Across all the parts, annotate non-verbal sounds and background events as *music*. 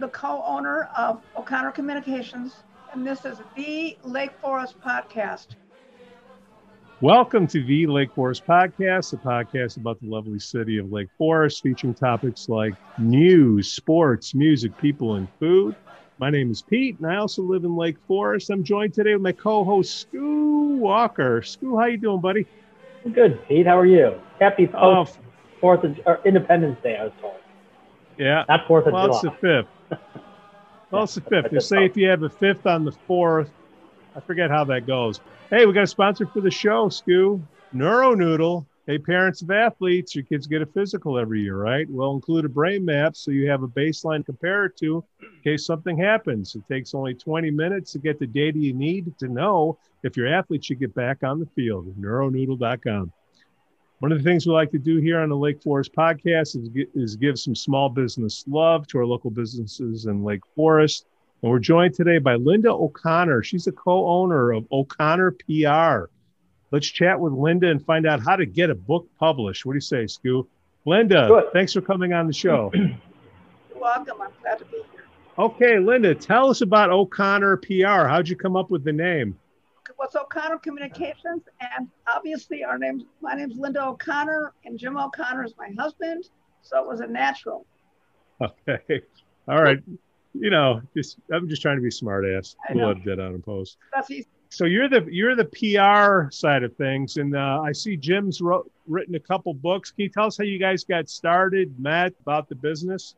I'm the co-owner of O'Connor Communications, and this is the Lake Forest Podcast. Welcome to the Lake Forest Podcast, a podcast about the lovely city of Lake Forest, featuring topics like news, sports, music, people, and food. My name is Pete, and I also live in Lake Forest. I'm joined today with my co-host, Skoo Walker. Skoo, how you doing, buddy? Good, Pete. How are you? Happy post oh, Fourth of or Independence Day. I was told. Yeah. Not Fourth of well, July. it's the fifth. Well, it's the fifth. They say if you have a fifth on the fourth, I forget how that goes. Hey, we got a sponsor for the show, Skoo. NeuroNoodle. Hey, parents of athletes, your kids get a physical every year, right? We'll include a brain map so you have a baseline to compare it to in case something happens. It takes only 20 minutes to get the data you need to know if your athlete should get back on the field. NeuroNoodle.com. One of the things we like to do here on the Lake Forest podcast is, is give some small business love to our local businesses in Lake Forest. And we're joined today by Lynda O'Connor. She's a co owner of O'Connor PR. Let's chat with Lynda and find out how to get a book published. What do you say, Skoo? Lynda, Good. thanks for coming on the show. *clears throat* You're welcome. I'm glad to be here. Okay, Lynda, tell us about O'Connor PR. How'd you come up with the name? What's O'Connor Communications? And obviously, our names. My name's Lynda O'Connor, and Jim O'Connor is my husband. So it was a natural. Okay. All right. You know, just I'm just trying to be smart ass. I We'll know. let that on a post. That's easy. So you're the you're the PR side of things, and uh, I see Jim's wrote, written a couple books. Can you tell us how you guys got started, met about the business?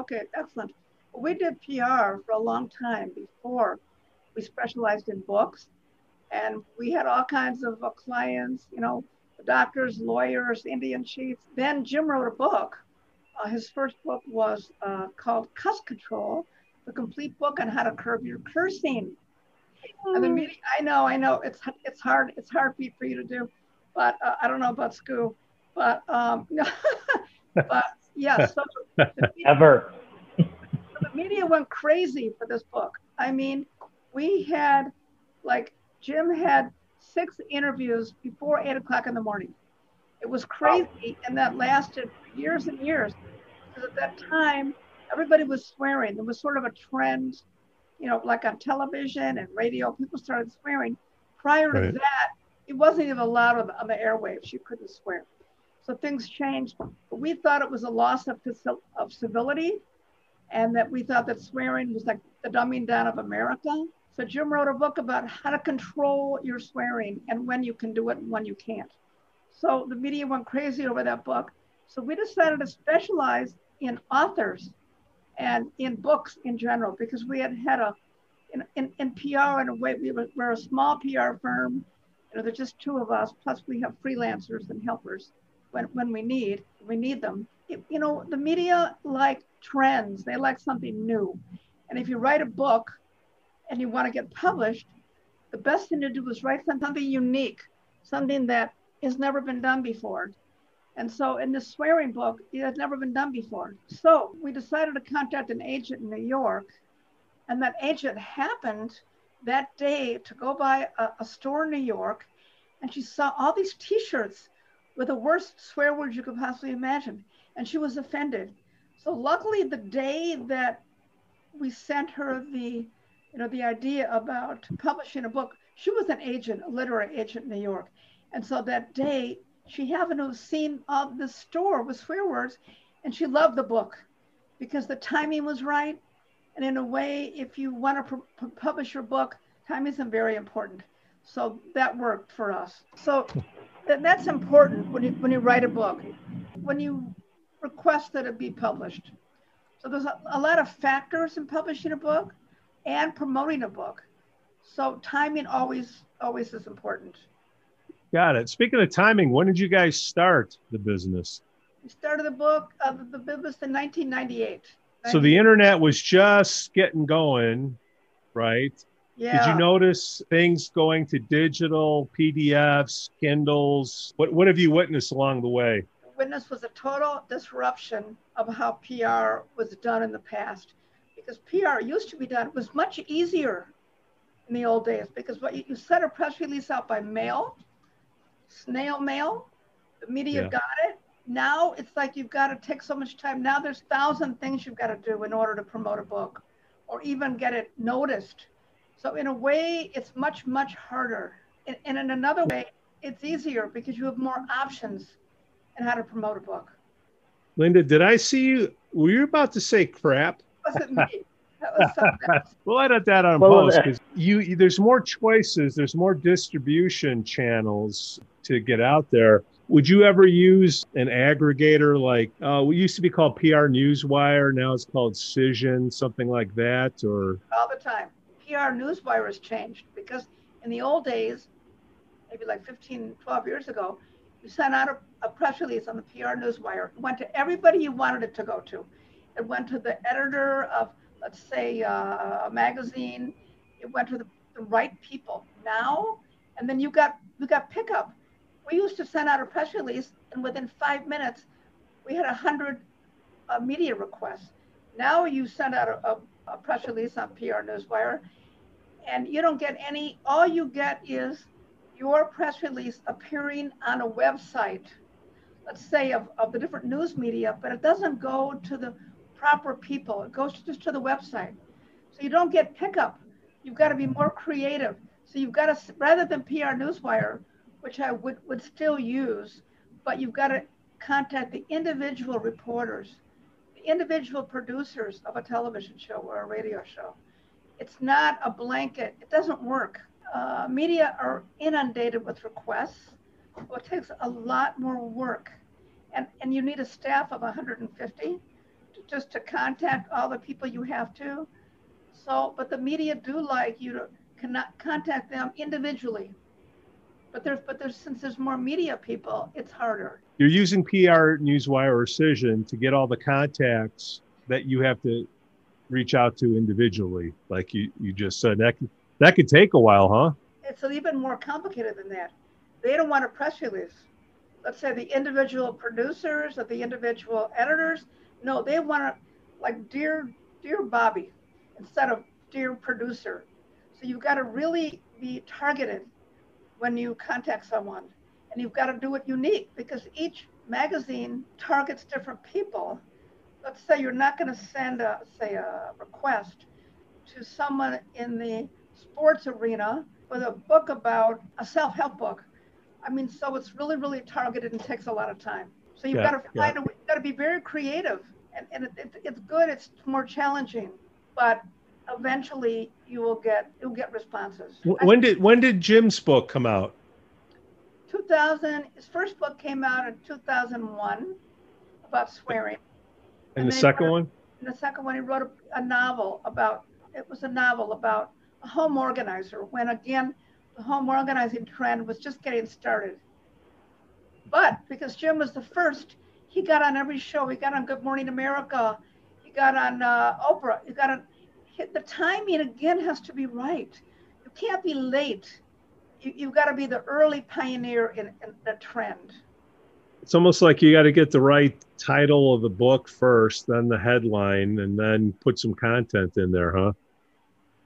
Okay, excellent. We did PR for a long time before we specialized in books. And we had all kinds of uh, clients, you know, doctors, lawyers, Indian chiefs. Then Jim wrote a book. Uh, his first book was uh, called Cuss Control, the complete book on how to curb your cursing. And the media, I know, I know, it's it's hard, it's hard for you to do, but uh, I don't know about Skoo, but um, *laughs* but yeah, so the *laughs* media, Ever. the media went crazy for this book. I mean, we had like Jim had six interviews before eight o'clock in the morning. It was crazy, and that lasted for years and years. Because at that time, everybody was swearing. There was sort of a trend, you know, like on television and radio, people started swearing. Prior to that, it wasn't even allowed on the, on the airwaves. You couldn't swear. So things changed. But we thought it was a loss of, of civility, and that we thought that swearing was like the dumbing down of America. So Jim wrote a book about how to control your swearing and when you can do it and when you can't. So the media went crazy over that book. So we decided to specialize in authors and in books in general because we had had a in, in, in PR in a way we were, we're a small PR firm. You know, there's just two of us. Plus we have freelancers and helpers when, when we need we need them. It- you know, the media like trends. They like something new. And if you write a book and you want to get published, the best thing to do is write something unique, something that has never been done before. And so in this swearing book, it had never been done before. So we decided to contact an agent in New York. And that agent happened that day to go by a, a store in New York. And she saw all these t shirts with the worst swear words you could possibly imagine. And she was offended. So luckily, the day that we sent her the you know, the idea about publishing a book. She was an agent, a literary agent in New York. And so that day, she happened to have seen uh, the store with swear words, and she loved the book because the timing was right. And in a way, if you want to pu- pu- publish your book, timing is very important. So that worked for us. So that, that's important when you, when you write a book, when you request that it be published. So there's a, a lot of factors in publishing a book and promoting a book. So timing always always is important. Got it. Speaking of timing, when did you guys start the business? We started the book uh, of the business in 1998. So the internet was just getting going, right? yeah. Did you notice things going to digital, PDFs, Kindles? What what have you witnessed along the way? Witness was a total disruption of how PR was done in the past, because PR used to be done it was much easier in the old days because what you, you sent a press release out by mail, snail mail, the media Yeah. got it, now it's like you've got to take so much time. Now there's thousand things you've got to do in order to promote a book or even get it noticed. So in a way, it's much, much harder. And, and in another way, it's easier because you have more options in how to promote a book. Lynda, did I see you? Were you about to say crap? Wasn't me. That was *laughs* we'll edit that on post because you there's more choices, there's more distribution channels to get out there. Would you ever use an aggregator like uh, we used to be called PR Newswire, now it's called Cision, something like that, or all the time. PR Newswire has changed because in the old days, maybe like 15, 12 years ago, you sent out a, a press release on the PR Newswire. It went to everybody you wanted it to go to. It went to the editor of, let's say, uh, a magazine. It went to the, the right people. Now, and then you got you got pickup we used to send out a press release, and within five minutes, we had a hundred uh, media requests. Now you send out a, a, a press release on PR Newswire, and you don't get any. All you get is your press release appearing on a website, let's say of, of the different news media, but it doesn't go to the proper people. It goes just to the website. So you don't get pickup. You've got to be more creative. So you've got to, rather than PR Newswire, which I would, would still use, but you've got to contact the individual reporters, the individual producers of a television show or a radio show. It's not a blanket, it doesn't work. Uh, media are inundated with requests. Well, it takes a lot more work. And, and you need a staff of 150 to, just to contact all the people you have to. So, but the media do like you to cannot contact them individually but there's but there's since there's more media people, it's harder. You're using PR Newswire or Cision to get all the contacts that you have to reach out to individually, like you, you just said. That could, that could take a while, huh? It's even more complicated than that. They don't want a press release. Let's say the individual producers or the individual editors. No, they want to like dear dear Bobby instead of dear producer. So you've got to really be targeted when you contact someone. And you've got to do it unique because each magazine targets different people. Let's say you're not going to send a say a request to someone in the sports arena with a book about a self-help book. I mean, so it's really, really targeted and takes a lot of time. So you've yeah, got to find yeah. a, you've got to be very creative, and, and it, it, it's good. It's more challenging, but eventually you will get you'll get responses. When did when did Jim's book come out? 2000. His first book came out in 2001 about swearing. And, and the second wrote, one? And the second one, he wrote a, a novel about. It was a novel about a home organizer when again the home organizing trend was just getting started. But because Jim was the first, he got on every show. He got on Good Morning America. He got on uh, Oprah. He got on the timing again has to be right. You can't be late. You, have got to be the early pioneer in, in the trend. It's almost like you got to get the right title of the book first, then the headline, and then put some content in there, huh?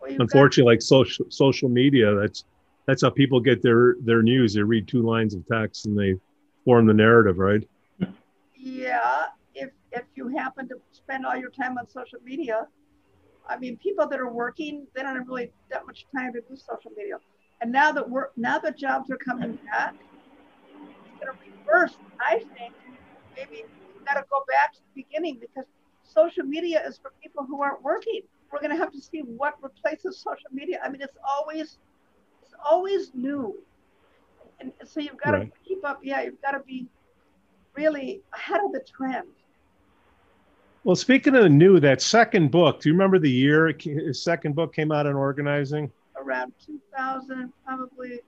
Well, Unfortunately, got- like social social media, that's that's how people get their their news. They read two lines of text and they form the narrative, right? Yeah, if if you happen to spend all your time on social media, I mean, people that are working, they don't have really that much time to do social media. And now that we're now that jobs are coming back, it's going to reverse. I think maybe we've got to go back to the beginning because social media is for people who aren't working. We're going to have to see what replaces social media. I mean, it's always it's always new, and so you've got right. to keep up. Yeah, you've got to be really ahead of the trend. Well, speaking of the new, that second book, do you remember the year his second book came out in organizing? Around 2000, probably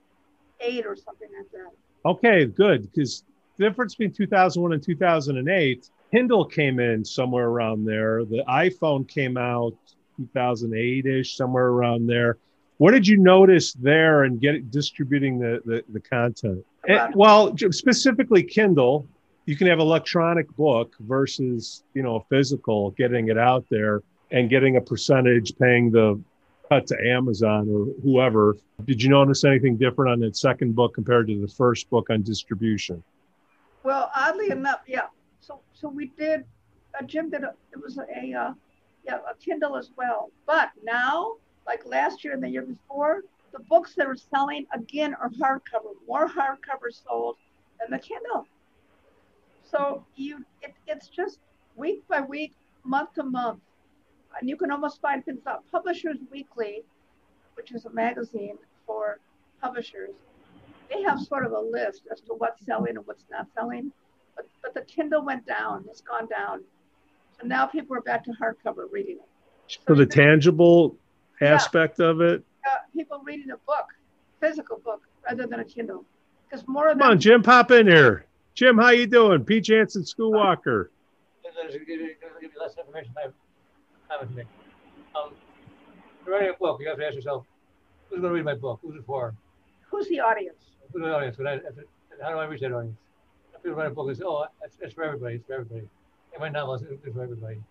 eight or something like that. Okay, good. Because the difference between 2001 and 2008, Kindle came in somewhere around there. The iPhone came out 2008 ish, somewhere around there. What did you notice there and get distributing the, the, the content? And, well, specifically Kindle, you can have electronic book versus you know a physical getting it out there and getting a percentage paying the cut to amazon or whoever did you notice anything different on that second book compared to the first book on distribution Well, oddly enough, yeah. So so we did. Uh, Jim did. A, it was a, a uh, yeah a Kindle as well. But now, last year and the year before, the books that are selling again are hardcover. More hardcover sold than the Kindle. So you, it, it's just week by week, month to month, and you can almost find things out. Publishers Weekly, which is a magazine for publishers, they have sort of a list as to what's selling and what's not selling. But, but the Kindle went down, it's gone down. So now people are back to hardcover reading it. So, so the tangible aspect yeah, of it? Uh, people reading a book, physical book, rather than a Kindle. Because more of Come them, on, Jim, pop in here. Jim, how you doing? Pete Jansons, Skoo Walker. Give you less information I haven't Um, writing a book, you have to ask yourself, who's going to read my book? Who's it for? Who's the audience? Who's the audience? I, how do I reach that audience? If people write a book, they say, oh, it's, it's for everybody. It's for everybody. In my novels, it's for everybody.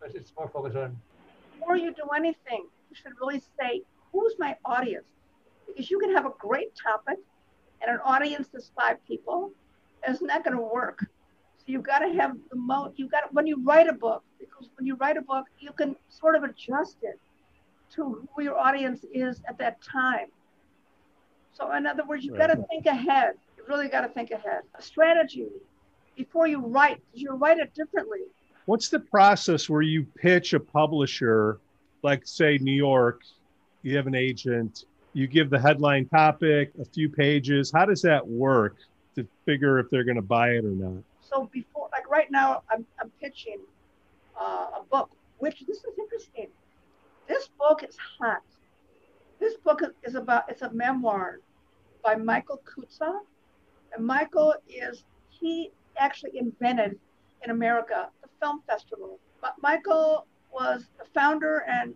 But it's more focused on. Before you do anything, you should really say, who's my audience? Because you can have a great topic and an audience that's five people, and it's not going to work. So you've got to have the mo. you've got to, when you write a book, because when you write a book, you can sort of adjust it to who your audience is at that time. So in other words, you've right. got to think ahead. You really got to think ahead. A strategy before you write, because you write it differently. What's the process where you pitch a publisher, like say New York, you have an agent, you give the headline topic, a few pages. How does that work to figure if they're going to buy it or not? So before, like right now, I'm, I'm pitching uh, a book, which this is interesting. This book is hot. This book is about, it's a memoir by Michael Kutza. And Michael is, he actually invented in America the film festival. But Michael was the founder and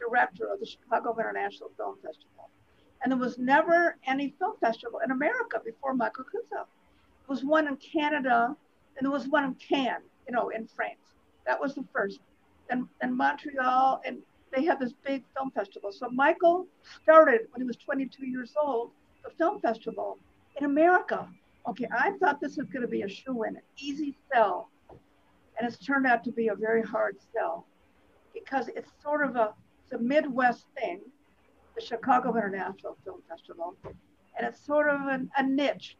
director of the Chicago International Film Festival. And there was never any film festival in America before Michael Kutza. There was one in Canada and there was one in Cannes, you know, in France. That was the first. And, and Montreal, and they had this big film festival. So Michael started when he was 22 years old, the film festival in America. Okay, I thought this was going to be a shoe in, an easy sell. And it's turned out to be a very hard sell because it's sort of a, it's a Midwest thing, the Chicago International Film Festival. And it's sort of an, a niche,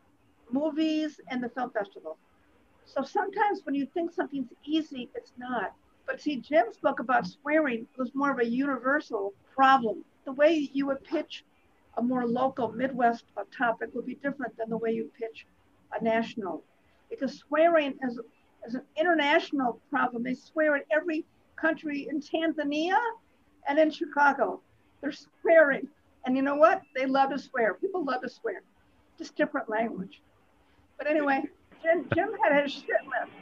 movies and the film festival. So sometimes when you think something's easy, it's not. But see, Jim spoke about swearing was more of a universal problem. The way you would pitch a more local Midwest topic would be different than the way you pitch a national. Because swearing is, is an international problem. They swear in every country in Tanzania and in Chicago. They're swearing. And you know what? They love to swear. People love to swear. Just different language. But anyway, Jim, Jim had his shit list.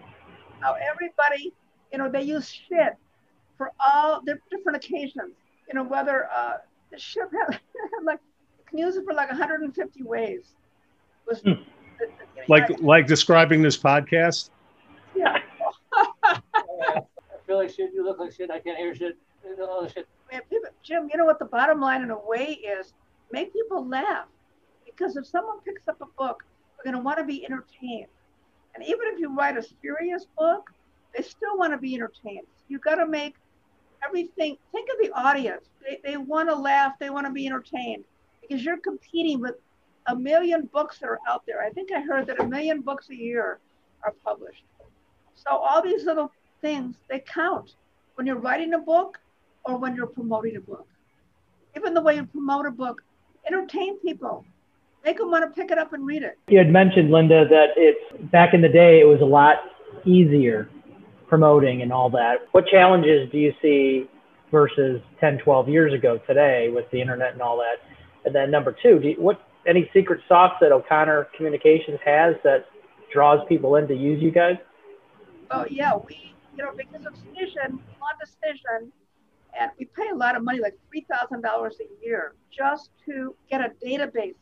How everybody, you know, they use shit for all the different occasions. You know, whether uh, the ship had, *laughs* like can use it for like 150 ways. Was hmm. the, the, like like describing this podcast? Feel like shit. You look like shit. I can't hear shit. All the shit. Man, people, Jim, you know what the bottom line in a way is? Make people laugh. Because if someone picks up a book, they're going to want to be entertained. And even if you write a serious book, they still want to be entertained. You've got to make everything, think of the audience. They, they want to laugh, they want to be entertained because you're competing with a million books that are out there. I think I heard that a million books a year are published. So all these little things, they count when you're writing a book or when you're promoting a book. Even the way you promote a book, entertain people make them want to pick it up and read it. You had mentioned, Lynda, that it's back in the day, it was a lot easier promoting and all that. What challenges do you see versus 10, 12 years ago today with the internet and all that? And then number two, do you, what any secret sauce that O'Connor Communications has that draws people in to use you guys? Oh yeah, we you know because of Cision, on Cision, and we pay a lot of money, like three thousand dollars a year, just to get a database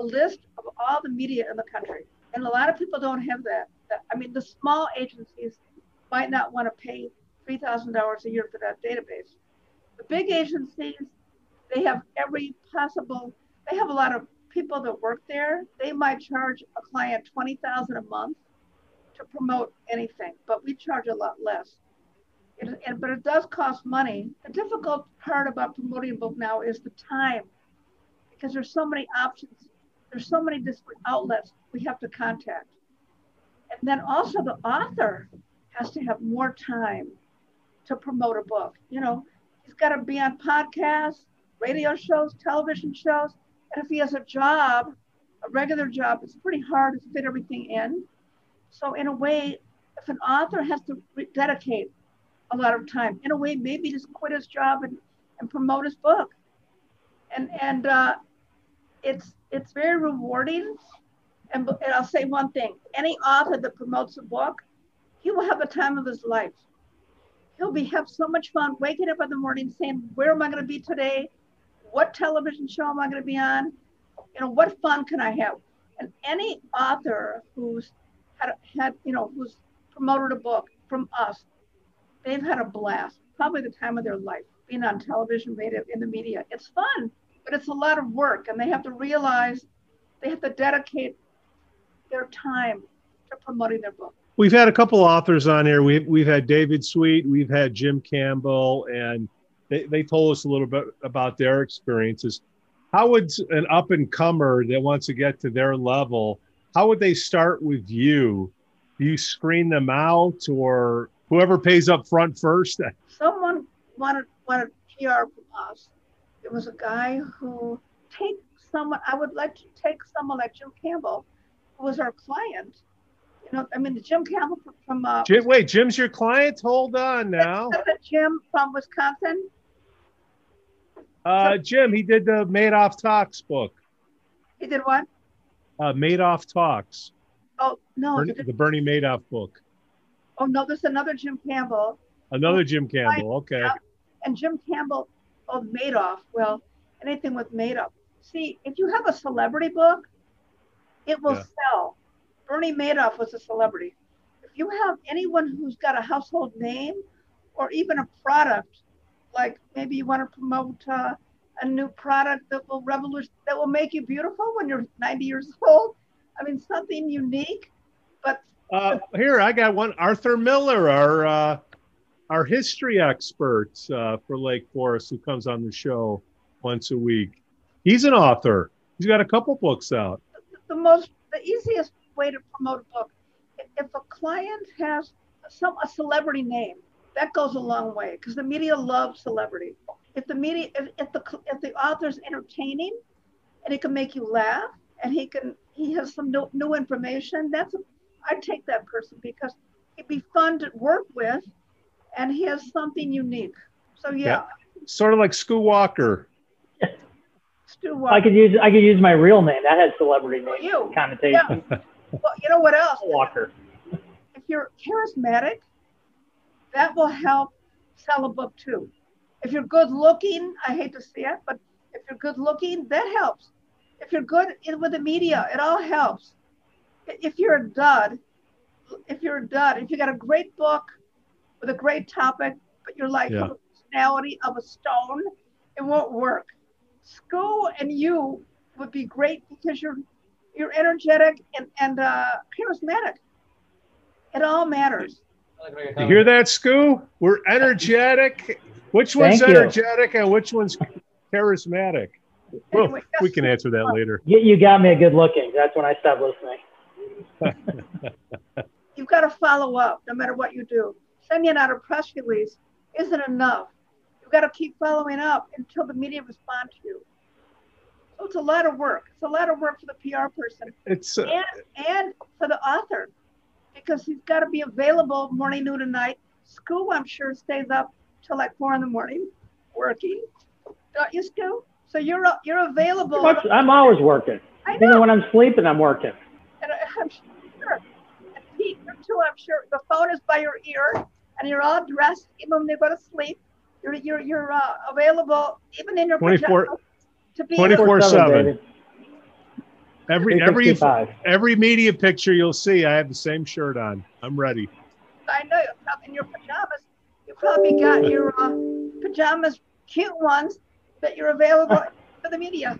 a list of all the media in the country. And a lot of people don't have that. I mean, the small agencies might not want to pay $3,000 a year for that database. The big agencies, they have every possible, they have a lot of people that work there. They might charge a client 20000 a month to promote anything, but we charge a lot less. It, and, but it does cost money. The difficult part about promoting a book now is the time, because there's so many options. There's so many different outlets we have to contact. And then also the author has to have more time to promote a book. You know, he's got to be on podcasts, radio shows, television shows. And if he has a job, a regular job, it's pretty hard to fit everything in. So, in a way, if an author has to dedicate a lot of time, in a way, maybe just quit his job and, and promote his book. And, and uh, it's, it's very rewarding. And, and I'll say one thing any author that promotes a book, he will have the time of his life. He'll be have so much fun waking up in the morning saying, Where am I going to be today? What television show am I going to be on? You know, what fun can I have? And any author who's had, had you know, who's promoted a book from us, they've had a blast, probably the time of their life, being on television, radio, in the media. It's fun, but it's a lot of work, and they have to realize they have to dedicate their time to promoting their book. We've had a couple authors on here. We've we've had David Sweet, we've had Jim Campbell, and they, they told us a little bit about their experiences. How would an up and comer that wants to get to their level, how would they start with you? Do you screen them out or whoever pays up front first? *laughs* Someone wanted wanted PR from us. It was a guy who take someone. I would like to take someone like Jim Campbell, who was our client. You know, I mean, the Jim Campbell from, from uh, Jim, wait, Jim's your client? Hold on now. Jim from Wisconsin. Uh, Jim, he did the Madoff Talks book. He did what? Uh, Madoff Talks. Oh no, Bernie, the Bernie Madoff book. Oh no, there's another Jim Campbell. Another Jim Campbell. Okay. And Jim Campbell of Madoff. Well, anything with Madoff. See, if you have a celebrity book, it will Yeah. sell. Bernie Madoff was a celebrity. If you have anyone who's got a household name or even a product, like maybe you want to promote uh, a new product that will revolution that will make you beautiful when you're 90 years *laughs* old. I mean, something unique. But Uh, here, I got one. Arthur Miller, our uh, our history expert uh, for Lake Forest, who comes on the show once a week. He's an author. He's got a couple books out. the most the easiest way to promote a book if a client has some a celebrity name that goes a long way because the media loves celebrity if the media if, if the if the author's entertaining and he can make you laugh and he can he has some new, new information that's a, i'd take that person because it'd be fun to work with and he has something unique so yeah, Yeah. Sort of like Skoo Walker. Stu, Walker. I could use I could use my real name. That has celebrity oh, name you connotation. well, you know what else *laughs* Walker. if you're charismatic, that will help sell a book too. If you're good looking, I hate to say it, but if you're good looking, that helps. If you're good in, with the media, it all helps. If you're a dud, if you're a dud, if you got a great book with a great topic, but you're like Yeah. the personality of a stone, it won't work. Skoo and you would be great because you're you're energetic and, and uh, charismatic. It all matters. I like to make a You hear that, Skoo? We're energetic. Which one's Thank you. energetic and which one's charismatic? Well, we can answer that later. You, you got me a good looking. That's when I stopped listening. *laughs* You've got to follow up no matter what you do. Sending out a press release isn't enough. You've got to keep following up until the media respond to you. So it's a lot of work. It's a lot of work for the PR person It's uh, and, and for the author because he's got to be available morning, noon, and night. Skoo, I'm sure, stays up till like four in the morning working. Don't you, Skoo? So you're you're available. Much- I'm always working. I Even when I'm sleeping, I'm working. And I- I'm sure. And Pete, you too, I'm sure. The phone is by your ear, and you're all dressed, even when you go to sleep. You're you're you're uh, available, even in your 24 pajamas, to be 24 7. Baby. every every every media picture you'll see, I have the same shirt on. I'm ready. I know you're probably in your pajamas. You probably got *laughs* your uh, pajamas, cute ones, that you're available *laughs* for the media.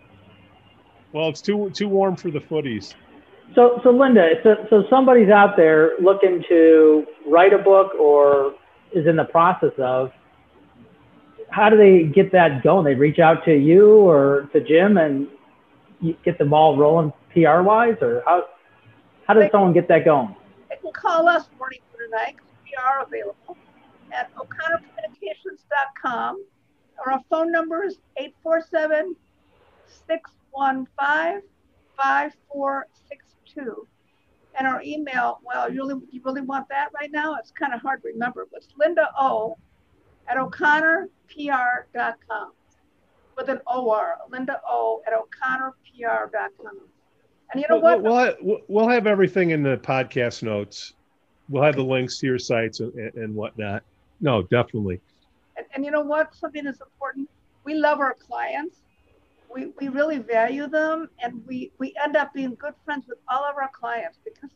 Well, it's too too warm for the footies. So, so Lynda, so, so somebody's out there looking to write a book or is in the process of. How do they get that going? They reach out to you or to Jim and get the ball rolling PR wise, or how how does someone get that going? They can call us morning or night. We are available at o'connorcommunications.com. Our phone number is 847 615 5462. And our email, well, you really, you really want that right now? It's kind of hard to remember, but it's Lynda O at o'connorpr.com with an OR, Lynda O at o'connorpr.com. And you know what? We'll, we'll, we'll have everything in the podcast notes. We'll have the links to your sites and, and whatnot. No, definitely. And, and you know what? Something that's important. We love our clients. We, we really value them and we, we end up being good friends with all of our clients because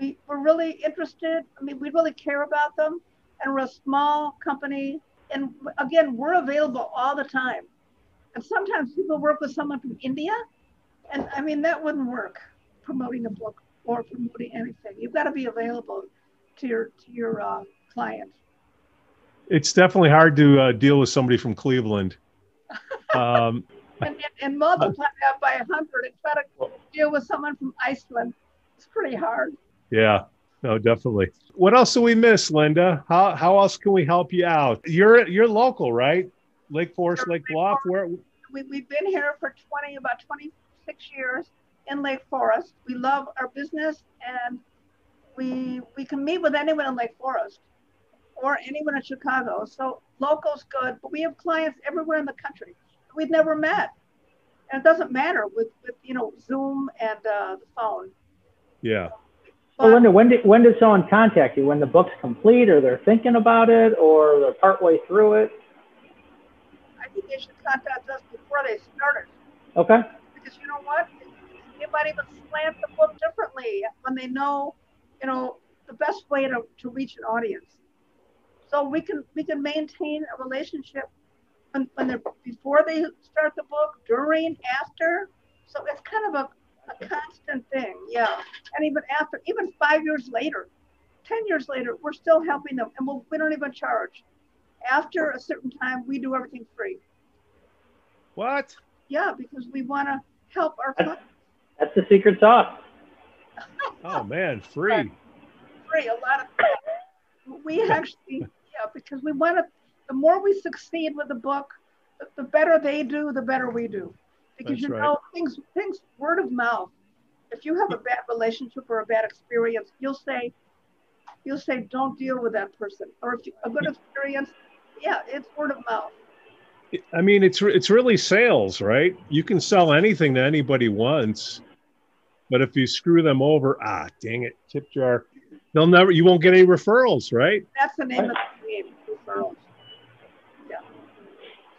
we, we're really interested. I mean, we really care about them and we're a small company. And again, we're available all the time. And sometimes people work with someone from India and I mean, that wouldn't work promoting a book or promoting anything. You've got to be available to your, to your uh, client. It's definitely hard to uh, deal with somebody from Cleveland. *laughs* Um, and, and, and, multiply that by a hundred and try to deal with someone from Iceland. It's pretty hard. Yeah, no, definitely. What else do we miss, Lynda? How how else can we help you out? You're you're local, right? Lake Forest, Lake Bluff. Where we, we've been here for 20 about 26 years in Lake Forest. We love our business and we we can meet with anyone in Lake Forest or anyone in Chicago. So local's good, but we have clients everywhere in the country we've never met. And it doesn't matter with, with you know, Zoom and uh, the phone. Yeah. But, well, Lynda, when did, when does someone contact you? When the book's complete or they're thinking about it or they're partway through it? I think they should contact us before they start it. Okay. Because you know what? They might even slant the book differently when they know, you know, the best way to, to reach an audience. So we can we can maintain a relationship when, when they're before they start the book, during, after. So it's kind of a, a constant thing, yeah. And even after, even five years later, ten years later, we're still helping them, and we'll, we don't even charge. After a certain time, we do everything free. What? Yeah, because we want to help our clients. That's the secret sauce. *laughs* oh man, free. Free, a lot of. We actually, yeah, because we want to the more we succeed with the book, the, the better they do, the better we do. Because That's you know things things word of mouth. If you have a bad relationship or a bad experience, you'll say you'll say don't deal with that person. Or if you, a good experience, yeah, it's word of mouth. I mean, it's it's really sales, right? You can sell anything to anybody once, but if you screw them over, ah, dang it, tip jar, they'll never. You won't get any referrals, right? That's the name of the game, referrals. Yeah.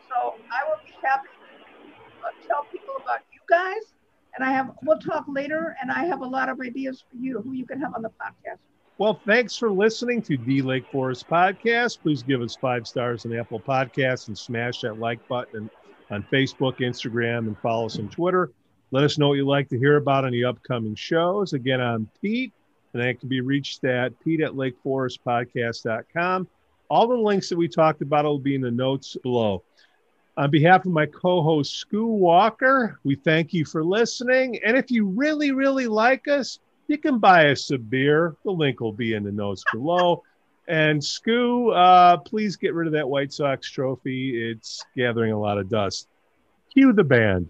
So I will be happy to tell people about you guys. And I have, we'll talk later, and I have a lot of ideas for you who you can have on the podcast. Well, thanks for listening to the Lake Forest Podcast. Please give us five stars on Apple Podcasts and smash that like button on Facebook, Instagram, and follow us on Twitter. Let us know what you'd like to hear about on the upcoming shows. Again, I'm Pete, and I can be reached at pete at lakeforestpodcast.com. All the links that we talked about will be in the notes below. On behalf of my co host, Skoo Walker, we thank you for listening. And if you really, really like us, you can buy us a beer. The link will be in the notes below. And Skoo, uh, please get rid of that White Sox trophy. It's gathering a lot of dust. Cue the band.